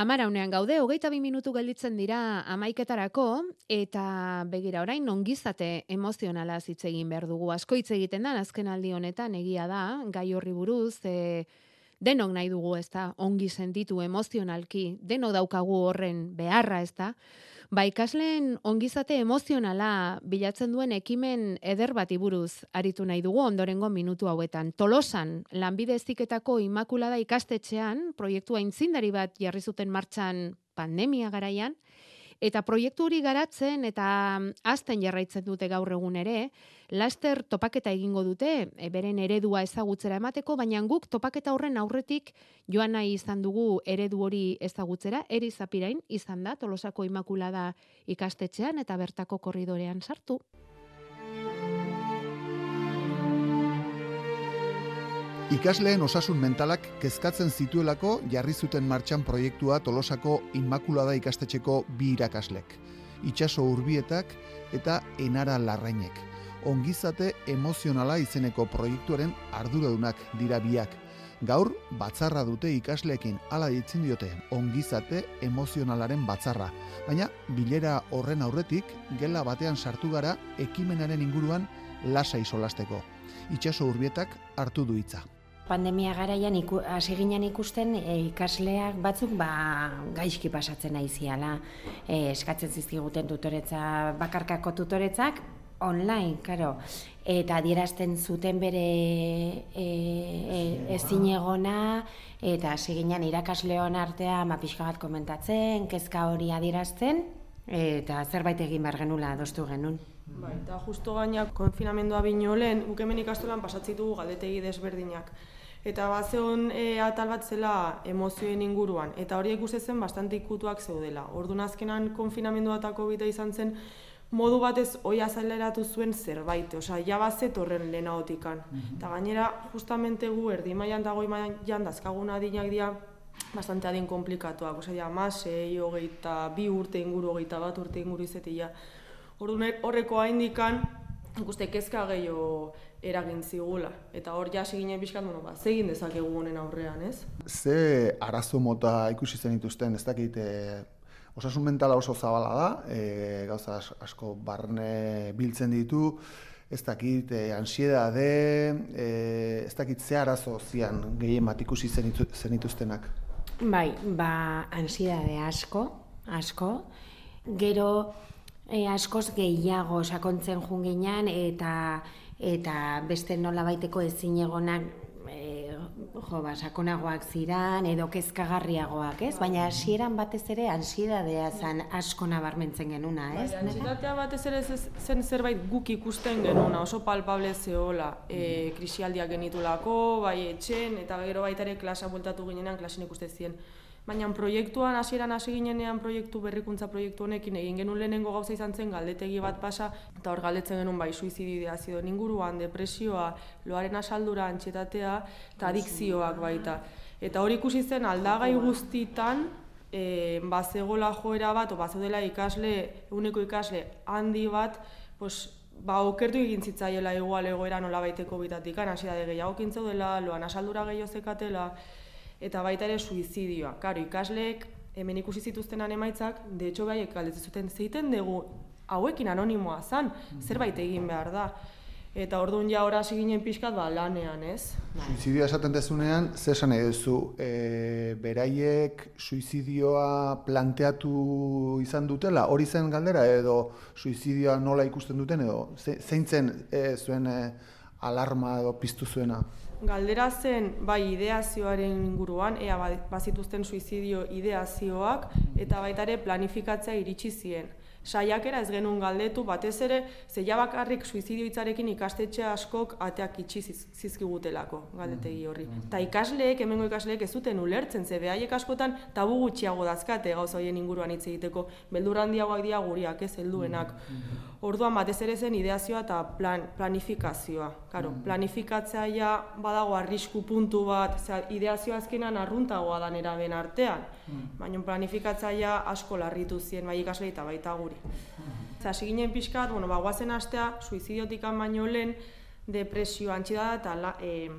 Amaraunean gaude, hogeita bi minutu gelditzen dira amaiketarako, eta begira orain ongizate emozionala hitz egin behar dugu. Asko hitz egiten da, azken aldi honetan egia da, gai horri buruz, e, denok nahi dugu ez da, ongi sentitu emozionalki, denok daukagu horren beharra ez da, Ba, ikasleen ongizate emozionala bilatzen duen ekimen eder bat iburuz aritu nahi dugu ondorengo minutu hauetan. Tolosan, lanbide eziketako imakulada ikastetxean, proiektua intzindari bat jarri zuten martxan pandemia garaian, Eta proiektu hori garatzen eta azten jarraitzen dute gaur egun ere, laster topaketa egingo dute, e, beren eredua ezagutzera emateko, baina guk topaketa horren aurretik joan nahi izan dugu eredu hori ezagutzera, eri zapirain izan da, tolosako imakulada ikastetxean eta bertako korridorean sartu. Ikasleen osasun mentalak kezkatzen zituelako jarri zuten martxan proiektua Tolosako Inmakulada ikastetxeko bi irakaslek. Itxaso urbietak eta enara larrainek. Ongizate emozionala izeneko proiektuaren arduradunak dira biak. Gaur, batzarra dute ikasleekin ala ditzen diote ongizate emozionalaren batzarra. Baina, bilera horren aurretik, gela batean sartu gara ekimenaren inguruan lasa isolasteko. Itxaso urbietak hartu du hitza pandemia garaian iku, hasi ginen ikusten e, ikasleak batzuk ba, gaizki pasatzen aiziala. E, eskatzen zizkiguten tutoretza, bakarkako tutoretzak, online, karo. Eta adierazten zuten bere e, e, ezin egona, eta hasi ginen irakasleon artea mapiska bat komentatzen, kezka hori adierazten, eta zerbait egin behar genula adostu genuen. Bai, eta justo gaina konfinamendua bino lehen, ukemen ikastolan pasatzitu galdetegi desberdinak eta bazeon e, atal bat zela emozioen inguruan, eta hori ikusten zen bastante ikutuak zeudela. Orduan azkenan konfinamendua eta covid izan zen, modu batez oi azaleratu zuen zerbait, osea, ja bazet horren lehenagotikan. Mm Eta gainera, justamente gu erdi maian dago maian dazkagun adinak dira, bastante adin komplikatuak, osea, ja, masei, hogeita, bi urte inguru, hogeita bat urte inguru izetia. Orduan horreko haindikan, ikuste kezka gehiago eragin zigula. Eta hor jasi ginen bizkat, bueno, ba, zegin dezakegu honen aurrean, ez? Ze arazo mota ikusi zen dituzten, ez dakit, e, osasun mentala oso zabala da, e, gauza asko barne biltzen ditu, ez dakit, e, ansiedade, e, ez dakit, ze arazo zian gehien bat ikusi zen dituztenak? Bai, ba, ansiedade asko, asko, gero, E, askoz gehiago sakontzen junginan eta eta beste nola baiteko ezin egonak e, jo, ba, sakonagoak ziran edo kezkagarriagoak, ez? Baina hasieran batez ere ansiedadea zen asko nabarmentzen genuna, ez? Bai, ansiedadea batez ere zen zerbait guk ikusten genuna, oso palpable zehola, e, krisialdiak genitulako, bai etxen, eta gero baitare klasa bueltatu ginenan, klasen ikusten ziren baina proiektuan hasieran hasi ginenean proiektu berrikuntza proiektu honekin egin genuen lehenengo gauza izan zen galdetegi bat pasa eta hor galdetzen genuen bai suizidio ideazio inguruan, depresioa, loaren asaldura, antxetatea eta adikzioak baita. Eta hori ikusi zen aldagai guztitan e, bazegola joera bat, o bazeudela ikasle, uneko ikasle handi bat, pues, ba, okertu egin zitzaiela igual egoera nola baiteko bitatik, hasi da gehiago kintzeu dela, loan asaldura gehiago zekatela, eta baita ere suizidioa. Karo, ikasleek hemen ikusi zituztenan emaitzak, de hecho bai galdetzen zuten zeiten dugu hauekin anonimoa zan, zerbait egin behar da. Eta orduan ja ora hasi ginen pixkat ba lanean, ez? Suizidioa esaten dezunean, zer esan nahi duzu? E, beraiek suizidioa planteatu izan dutela, hori zen galdera edo suizidioa nola ikusten duten edo zeintzen e, zuen e, alarma edo piztu zuena? Galdera zen, bai, ideazioaren inguruan, ea ba, bazituzten suizidio ideazioak, eta baita ere planifikatzea iritsi zien saiakera ez genuen galdetu, batez ere, zeia bakarrik suizidio hitzarekin ikastetxe askok ateak itxi zizkigutelako galdetegi horri. Mm-hmm. Ta ikasleek, hemengo ikasleek ez zuten ulertzen, ze behaiek askotan tabu gutxiago dazkate gauza horien inguruan hitz egiteko, beldur handiagoak dira guriak, ez helduenak. Mm-hmm. Orduan batez ere zen ideazioa eta plan, planifikazioa. Claro, mm-hmm. planifikatzea ja badago arrisku puntu bat, ze ideazioa azkenan arruntagoa da nera ben artean. Baina planifikatzea asko larritu zien bai ikasle eta baita guri. Zer, hasi ginen pixkat, bueno, ba, guazen astea, suizidiotik baino lehen, depresio, antxida eta la, e,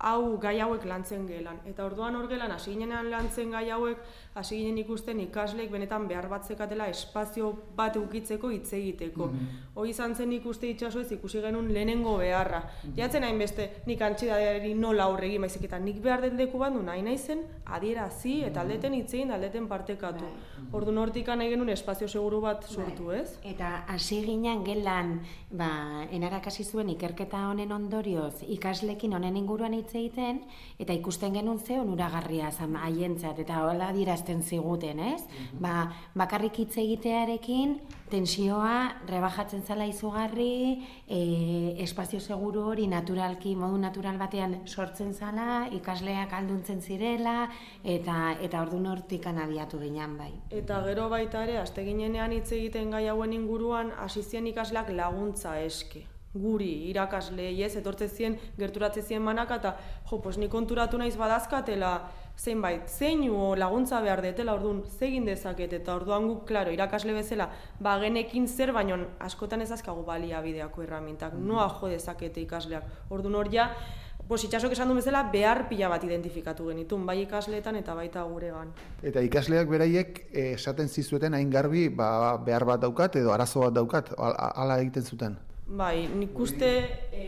hau gai hauek lantzen gelan. Eta orduan hor gelan, hasi ginenan lantzen gai hauek, hasi ginen ikusten ikasleek benetan behar bat zekatela espazio bat ukitzeko hitz egiteko. Mm -hmm. Hoi izan zen ikuste itxaso ez ikusi genuen lehenengo beharra. Mm -hmm. Jatzen hainbeste nik antxidadeari nola aurregi maizik eta nik behar den deku bat du nahi naizen adierazi eta aldeten hitzein aldeten partekatu. Bai. Ordu nortikan nahi genuen espazio seguru bat bai. sortu ez? Eta hasi ginen gelan, ba, enarakasi zuen ikerketa honen ondorioz ikaslekin honen inguruan hitz egiten eta ikusten genuen ze onuragarria zan haientzat eta hola dirazten ziguten, ez? Mhm. Ba, bakarrik hitz egitearekin tensioa rebajatzen zala izugarri, e, espazio seguru hori naturalki modu natural batean sortzen zala, ikasleak alduntzen zirela eta eta ordun hortik anabiatu ginen bai. Eta gero baita ere aste ginenean hitz egiten gai hauen inguruan hasi ikasleak laguntza eske guri irakasle ez etortze zien gerturatze zien manaka eta jo pues ni konturatu naiz badazkatela zeinbait zeinu laguntza behar detela ordun zegin dezaket eta orduan guk claro irakasle bezala ba genekin zer baino askotan ez azkagu baliabideako erramintak mm. noa jo dezakete ikasleak ordun hor ja Pues itxasok esan du bezala behar pila bat identifikatu genitun, bai ikasleetan eta baita guregan. Eta ikasleak beraiek eh, esaten zizueten hain garbi ba, behar bat daukat edo arazo bat daukat, hala egiten zuten? Bai, nik uste e,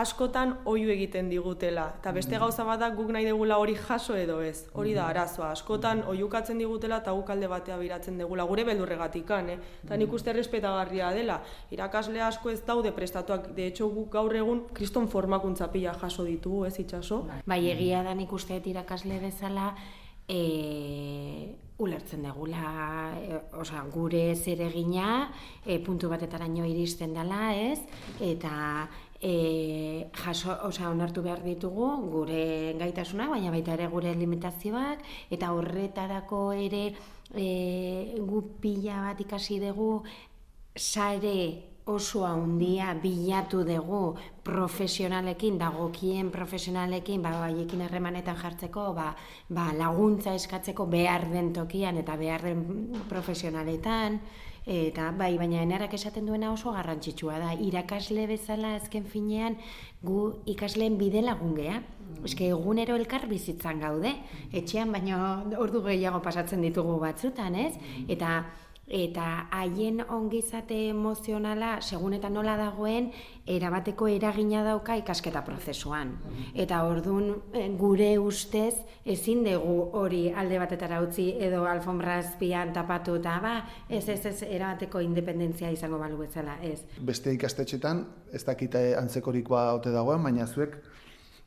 askotan oiu egiten digutela. Eta beste mm. gauza bat da guk nahi degula hori jaso edo ez. Hori da mm-hmm. arazoa. Askotan oiukatzen digutela eta guk alde batea biratzen degula. Gure beldurregatikan, eh? Eta nik uste respetagarria dela. Irakasle asko ez daude prestatuak. De hecho, guk gaur egun kriston formakuntza pila jaso ditugu, ez itxaso? Bai, egia da nik uste irakasle bezala e, ulertzen degula, e, osea, gure zeregina e, puntu batetaraino iristen dela, ez? Eta e, jaso, osea, onartu behar ditugu gure gaitasuna, baina baita ere gure limitazioak, eta horretarako ere e, gu pila bat ikasi dugu sare oso handia bilatu dugu profesionalekin, dagokien profesionalekin, ba, baiekin erremanetan jartzeko, ba, ba, laguntza eskatzeko behar den tokian eta behar den profesionaletan, eta bai, baina enarak esaten duena oso garrantzitsua da, irakasle bezala azken finean gu ikasleen bide lagun geha. Eske egunero elkar bizitzan gaude, etxean baino ordu gehiago pasatzen ditugu batzutan, ez? Eta eta haien ongizate emozionala segun eta nola dagoen erabateko eragina dauka ikasketa prozesuan. Eta ordun eh, gure ustez ezin dugu hori alde batetara utzi edo alfombrazpian tapatu eta ba, ez ez ez erabateko independentzia izango balu bezala, ez. Beste ikastetxetan ez dakite antzekorikoa ote dagoen, baina zuek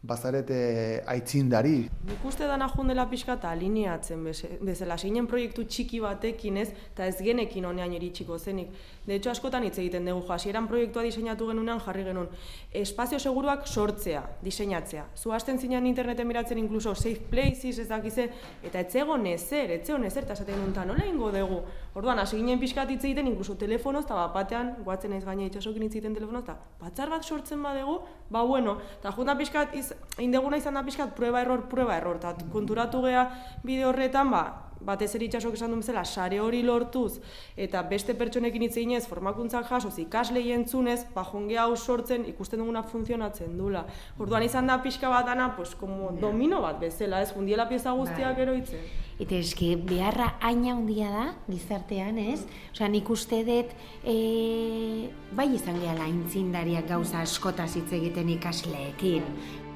bazarete aitzindari. Nik uste dana jundela pixka eta alineatzen bezala. Seinen proiektu txiki batekin ez, eta ez genekin honean iritsiko zenik. De hecho, askotan hitz egiten dugu hasieran proiektua diseinatu genunean jarri genuen espazio seguruak sortzea, diseinatzea. Zu hasten zinean interneten miratzen inkluso safe places ez dakize, eta etzegon ezer, etzegon ezer, eta esaten duen, nola ingo dugu. Orduan, hasi ginen pixkat hitz egiten inkluso telefonoz, eta batean, guatzen ez gaina itxasokin hitz egiten telefonoz, eta batzar bat sortzen badegu, ba bueno, eta juntan pixkat, indeguna izan da pixkat, prueba error, prueba error, eta konturatu gea bide horretan, ba, batez ere itxasok esan duen bezala, sare hori lortuz, eta beste pertsonekin hitz eginez, formakuntzak jasoz, ikaslei entzunez, ba, hau sortzen, ikusten duguna funtzionatzen dula. Orduan izan da pixka bat dana, pues, como domino bat bezala, ez, fundiela pieza guztiak bai. eroitzen. Eta eski, beharra aina handia da, gizartean, ez? Osea, nik uste dut, e, bai izan gehala intzindariak gauza askotaz hitz egiten ikasleekin.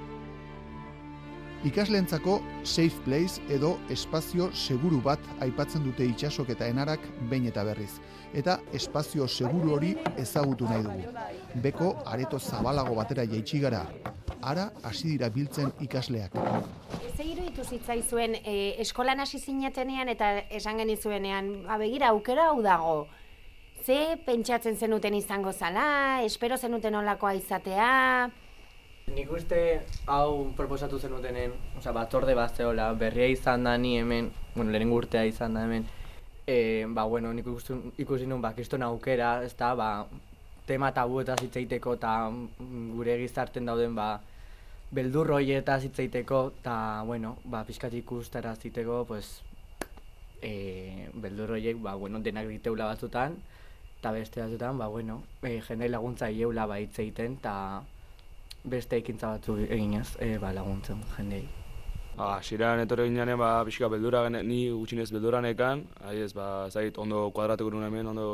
Ikasleentzako safe place edo espazio seguru bat aipatzen dute itsasok eta enarak behin eta berriz. Eta espazio seguru hori ezagutu nahi dugu. Beko areto zabalago batera jaitsi gara. Ara hasi dira biltzen ikasleak. Ze iruditu zitzaizuen e, eskolan hasi zinatenean eta esan genizuenean, abegira aukera hau dago. Ze pentsatzen zenuten izango zala, espero zenuten olakoa izatea, Nik uste hau proposatu zen utenen, oza, batzorde bat zehola, berria izan da ni hemen, bueno, lehen urtea izan da hemen, e, ba, bueno, nik ikusi, ikusi nun, ba, kiston aukera, ez da, ba, tema tabu eta zitzeiteko, eta gure gizarten dauden, ba, beldur eta zitzeiteko, eta, bueno, ba, pixkat ikustara ziteko, pues, e, beldur horiek, ba, bueno, denak diteula batzutan, eta beste batzutan, ba, bueno, e, jende laguntza ieula ba, hitzeiten, eta, beste ekintza batzuk eginez, e, ba, laguntzen jendei. Ba, sirean etorri ginean, ba, pixka beldura, ni gutxinez beldura nekan, ez, ba, zait, ondo kuadratuko nuen hemen, ondo,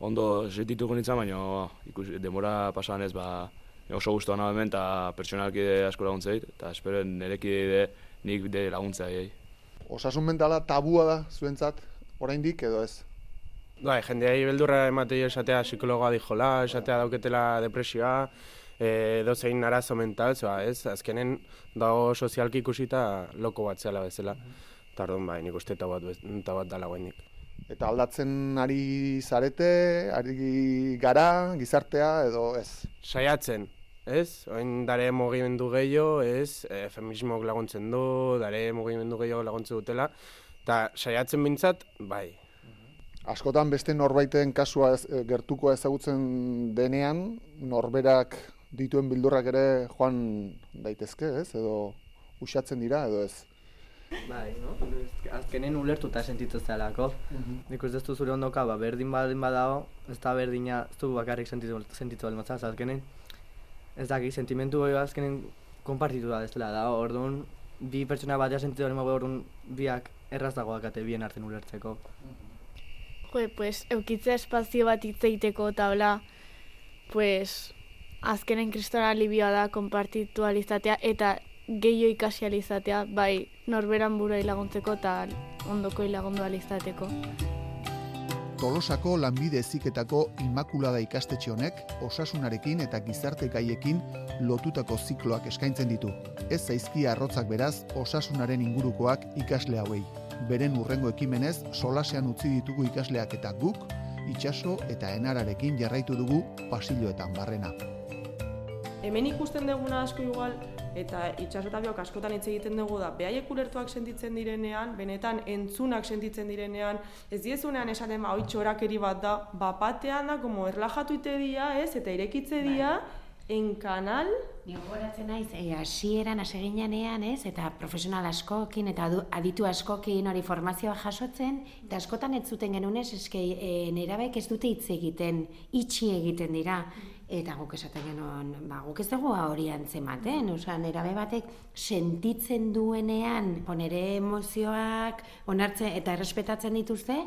ondo sentituko nintzen, baina ikus, demora pasan ez, ba, oso guztua nago hemen, eta pertsonalkide asko laguntzeit, eta espero nerekide nik de laguntza aiei. Osasun mentala tabua da zuentzat, oraindik edo ez? Bai, jendeai beldurra ematei esatea psikologoa dijola, esatea dauketela depresioa, e, edo zein arazo mental, zoa, ez? Azkenen dago sozialki ikusita loko bat zela bezala. Eta orduan, bai, nik uste eta bat, eta bat dala guenik. Eta aldatzen ari zarete, ari gara, gizartea edo ez? Saiatzen, ez? Oin dare mugimendu gehiago, ez? E, feminismok laguntzen du, dare mugimendu gehiago laguntzen dutela. Eta saiatzen bintzat, bai, Askotan beste norbaiten kasua ez, eh, gertukoa ezagutzen denean, norberak dituen bildurrak ere joan daitezke, ez? Edo usatzen dira edo ez? Bai, no? Azkenen ulertuta sentitu zelako. Nik uste ez du zure ondoka, ba, berdin baldin badago, ez da berdina, ez du bakarrik sentitu, sentitu baldin batzaz, azkenen, ez daki, sentimentu hori azkenen konpartitu da ez dela da, orduan, bi pertsona batea sentitu badago, orduan, biak errazagoak ate bien arten ulertzeko. Jo, pues, eukitzea espazio bat hitz egiteko eta hola, pues, azkenen kristona alibioa da konpartitu alizatea eta gehiago ikasi alizatea, bai, norberan buruai laguntzeko eta ondoko lagundu alizateko. Tolosako lanbide eziketako Immaculada ikastetxe honek osasunarekin eta gizarte gaiekin lotutako zikloak eskaintzen ditu. Ez zaizki arrotzak beraz osasunaren ingurukoak ikasle hauei. Beren urrengo ekimenez solasean utzi ditugu ikasleak eta guk itsaso eta enararekin jarraitu dugu pasilloetan barrena. Hemen ikusten duguna asko igual, eta itxaso eta biok askotan hitz egiten dugu da, behaiek ulertuak sentitzen direnean, benetan entzunak sentitzen direnean, ez diezunean esaten ba, oitxo orakeri bat da, bapatean da, como erlajatu ite dia, ez, eta irekitze dia, en kanal, Ni gogoratzen naiz, e, hasieran hasi ginenean, ez, eta profesional askokin eta aditu askokin hori formazioa jasotzen, eta askotan ez zuten genunez, eske e, nerabek ez dute hitz egiten, itxi egiten dira. Eta guk esaten genuen, ba, guk ez dugu hori antzematen, osea, nerabe batek sentitzen duenean, ponere emozioak, onartzen eta errespetatzen dituzte,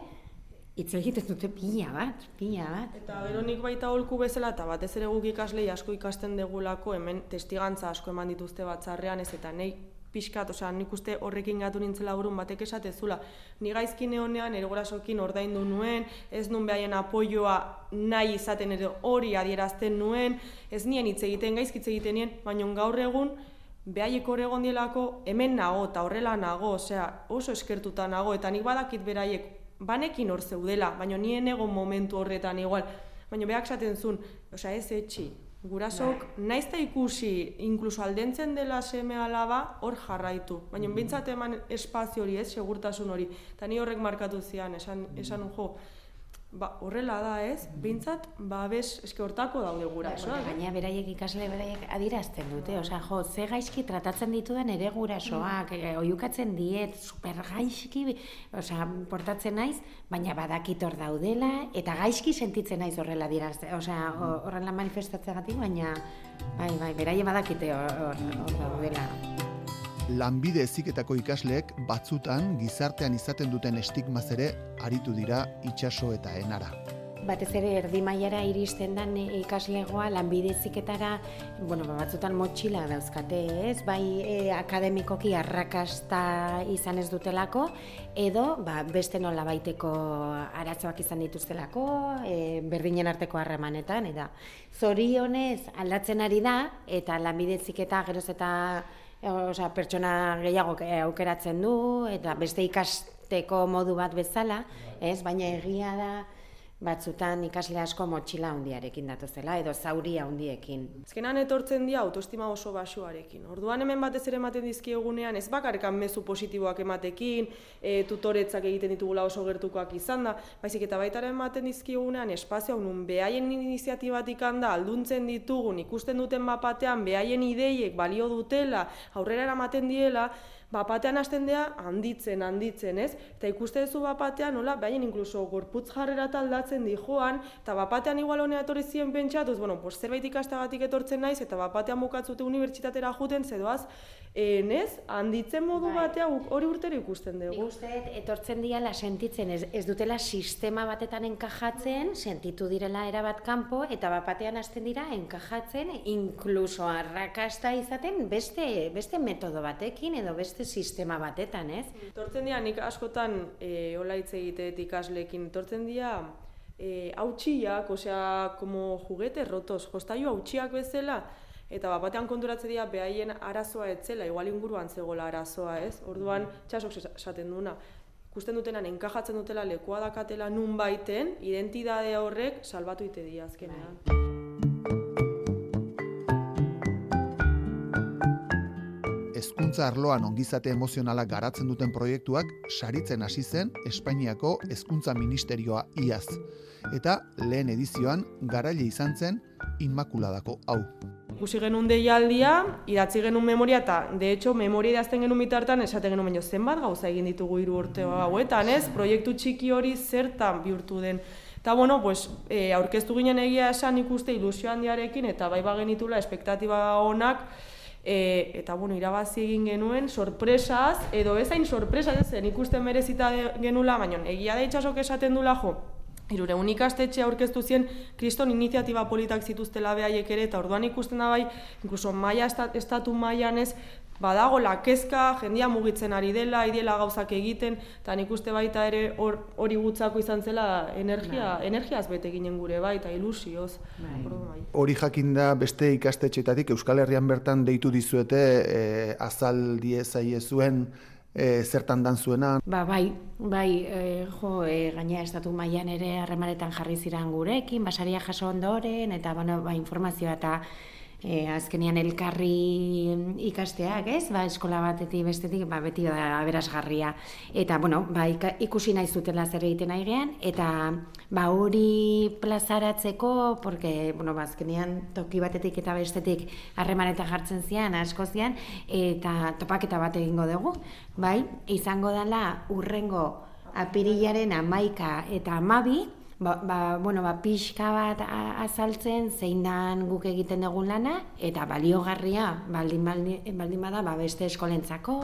hitz egiten dute pila bat, pila bat. Eta gero nik baita holku bezala, eta batez ere guk ikaslei asko ikasten degulako, hemen testigantza asko eman dituzte batzarrean, ez eta nei pixkat, osea, nik uste horrekin gatu nintzela burun batek esatezula. Ni gaizki neonean, ere gurasokin ordaindu nuen, ez nun behaien apoioa nahi izaten ere hori adierazten nuen, ez nien hitz egiten, gaizki hitz egiten nien, baina gaur egun, behaiek hor egon dielako, hemen nago, eta horrela nago, osea, oso eskertuta nago, eta nik badakit beraiek, banekin hor zeudela, baina nien egon momentu horretan igual, baina behak esaten zuen, osea, ez etxi, gurasok, naiz eta ikusi, inkluso aldentzen dela seme alaba, hor jarraitu. Baina Mm. bintzat eman espazio hori, ez, segurtasun hori. Eta ni horrek markatu zian, esan, esan jo, ba, horrela da, ez, bintzat, babes, eske hortako daude gurasoak. eh? Gaina beraiek ikasle beraiek adirazten dute, osea, jo, ze gaizki tratatzen dituden ere gurasoak, mm. oiukatzen diet, super gaizki, osea, portatzen naiz, baina badakit hor daudela, eta gaizki sentitzen naiz horrela dirazte, osea, ho- horrela manifestatzeagatik, baina, bai, bai, beraie badakite hor, hor, hor daudela. Lanbide eziketako ikasleek batzutan gizartean izaten duten estigmaz ere aritu dira itsaso eta enara. Batez ere erdi mailara iristen den ikaslegoa lanbide heziketara, bueno, ba, batzutan motxila dauzkate, ez? Bai e, akademikoki arrakasta izan ez dutelako edo ba, beste nola baiteko arazoak izan dituztelako, e, berdinen arteko harremanetan eta zorionez aldatzen ari da eta lanbide heziketa geroz eta osea, pertsona gehiago e, aukeratzen du eta beste ikasteko modu bat bezala, ez? Baina egia da batzutan ikasle asko motxila handiarekin datozela edo zauria handiekin. Azkenan etortzen dira autoestima oso basuarekin. Orduan hemen batez ere ematen dizkiegunean, ez bakarrikan mezu positiboak ematekin, e, tutoretzak egiten ditugula oso gertukoak izan da, baizik eta baita ere ematen dizkiegunean espazio nun behaien iniziatibatik handa alduntzen ditugun, ikusten duten bapatean behaien ideiek balio dutela, aurrera eramaten diela, bapatean hasten dea handitzen, handitzen, ez? Eta ikuste duzu bapatean, nola, behaien inkluso gorputz jarrera aldatzen di joan, eta bapatean igual honea etorri ziren pentsatuz, bueno, pues zerbait ikastagatik etortzen naiz, eta bapatean bukatzute unibertsitatera juten, zedoaz, e, nez, handitzen modu Bai. batea hori urtero ikusten dugu. uste dut, etortzen diala sentitzen, ez, ez dutela sistema batetan enkajatzen, sentitu direla erabat kanpo, eta bapatean hasten dira enkajatzen, inkluso arrakasta izaten beste, beste metodo batekin edo beste sistema batetan, ez? Etortzen dira, nik askotan e, hola hitz egiteet ikaslekin, etortzen dira e, hautsiak, osea, como juguete rotos, jostailu hautsiak bezala, eta bat batean konturatzen dira behaien arazoa etzela, igual inguruan zegoela arazoa, ez? Orduan, txasok esa- esaten duna, ikusten dutenan enkajatzen dutela lekua dakatela nun baiten, identidade horrek salbatu ite dira azkenean. Hezkuntza arloan ongizate emozionala garatzen duten proiektuak saritzen hasi zen Espainiako Hezkuntza Ministerioa iaz. Eta lehen edizioan garaile izan zen Inmakuladako hau. ikusi genuen deialdia, idatzi genuen memoria eta de hecho memoria idazten genuen bitartan esaten genuen baino zenbat gauza egin ditugu hiru urte hauetan, ez? Proiektu txiki hori zertan bihurtu den. Eta bueno, pues, e, aurkeztu ginen egia esan ikuste ilusio handiarekin eta bai bagenitula espektatiba onak E, eta bueno, irabazi egin genuen sorpresaz, edo ez hain sorpresa ez zen ikusten merezita genula, baina egia da itxasok esaten dula jo, Irureun ikastetxe aurkeztu zien kriston iniziatiba politak zituztela behaiek ere, eta orduan ikusten da bai, inkluso esta- estatu mailan ez, badagola kezka, jendia mugitzen ari dela, ideela gauzak egiten, eta nik uste baita ere hor- hori gutzako izan zela energia, energiaz bete ginen gure bai, eta ilusioz. Bai. Bai. Hori jakinda beste ikastetxeetatik Euskal Herrian bertan deitu dizuete e, azal diezaie zuen e, zertan dan zuena. Ba, bai, bai, e, jo, e, gaina estatu mailan ere harremanetan jarri ziren gurekin, basaria jaso ondoren, eta, bueno, ba, informazioa eta e, azkenian elkarri ikasteak, ez? Ba, eskola batetik bestetik, ba, beti da aberasgarria. Eta, bueno, ba, ikusi nahi zutela zer egiten nahi gean, eta ba, hori plazaratzeko, porque, bueno, ba, azkenean toki batetik eta bestetik harremanetan jartzen zian, asko zian, eta topaketa bat egingo dugu, bai? Izango dela urrengo apirilaren amaika eta amabi, ba, ba, bueno, ba, pixka bat azaltzen zein dan guk egiten dugun lana, eta baliogarria baldin, baldin, baldin bada ba, beste eskolentzako,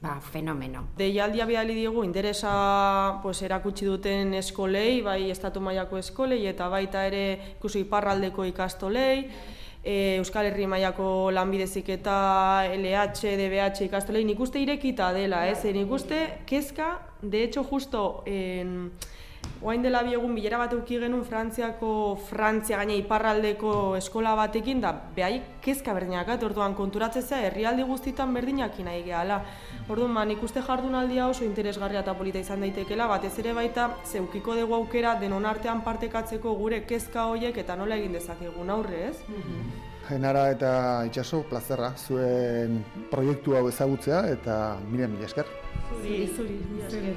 ba, fenomeno. Deialdia bidali digu interesa pues, erakutsi duten eskolei, bai estatu mailako eskolei eta baita ere ikusi iparraldeko ikastolei, e, Euskal Herri mailako lanbidezik eta LH, DBH ikastolei, nik uste irekita dela, ez? Nik uste kezka, de hecho justo en, Oain dela bi egun bilera bat euki genuen Frantziako, Frantzia gaine iparraldeko eskola batekin, da behai kezka berdinak, orduan konturatzea herrialde guztitan berdinak nahi gehala. Orduan, ba, nik uste jardunaldia oso interesgarria eta polita izan daitekela, batez ere baita zeukiko dugu aukera denon artean partekatzeko gure kezka horiek eta nola egin dezakegun aurre, ez? Genara eta itxaso, plazerra, zuen proiektu hau ezagutzea eta mila mila esker. Zuri, zuri, zuri.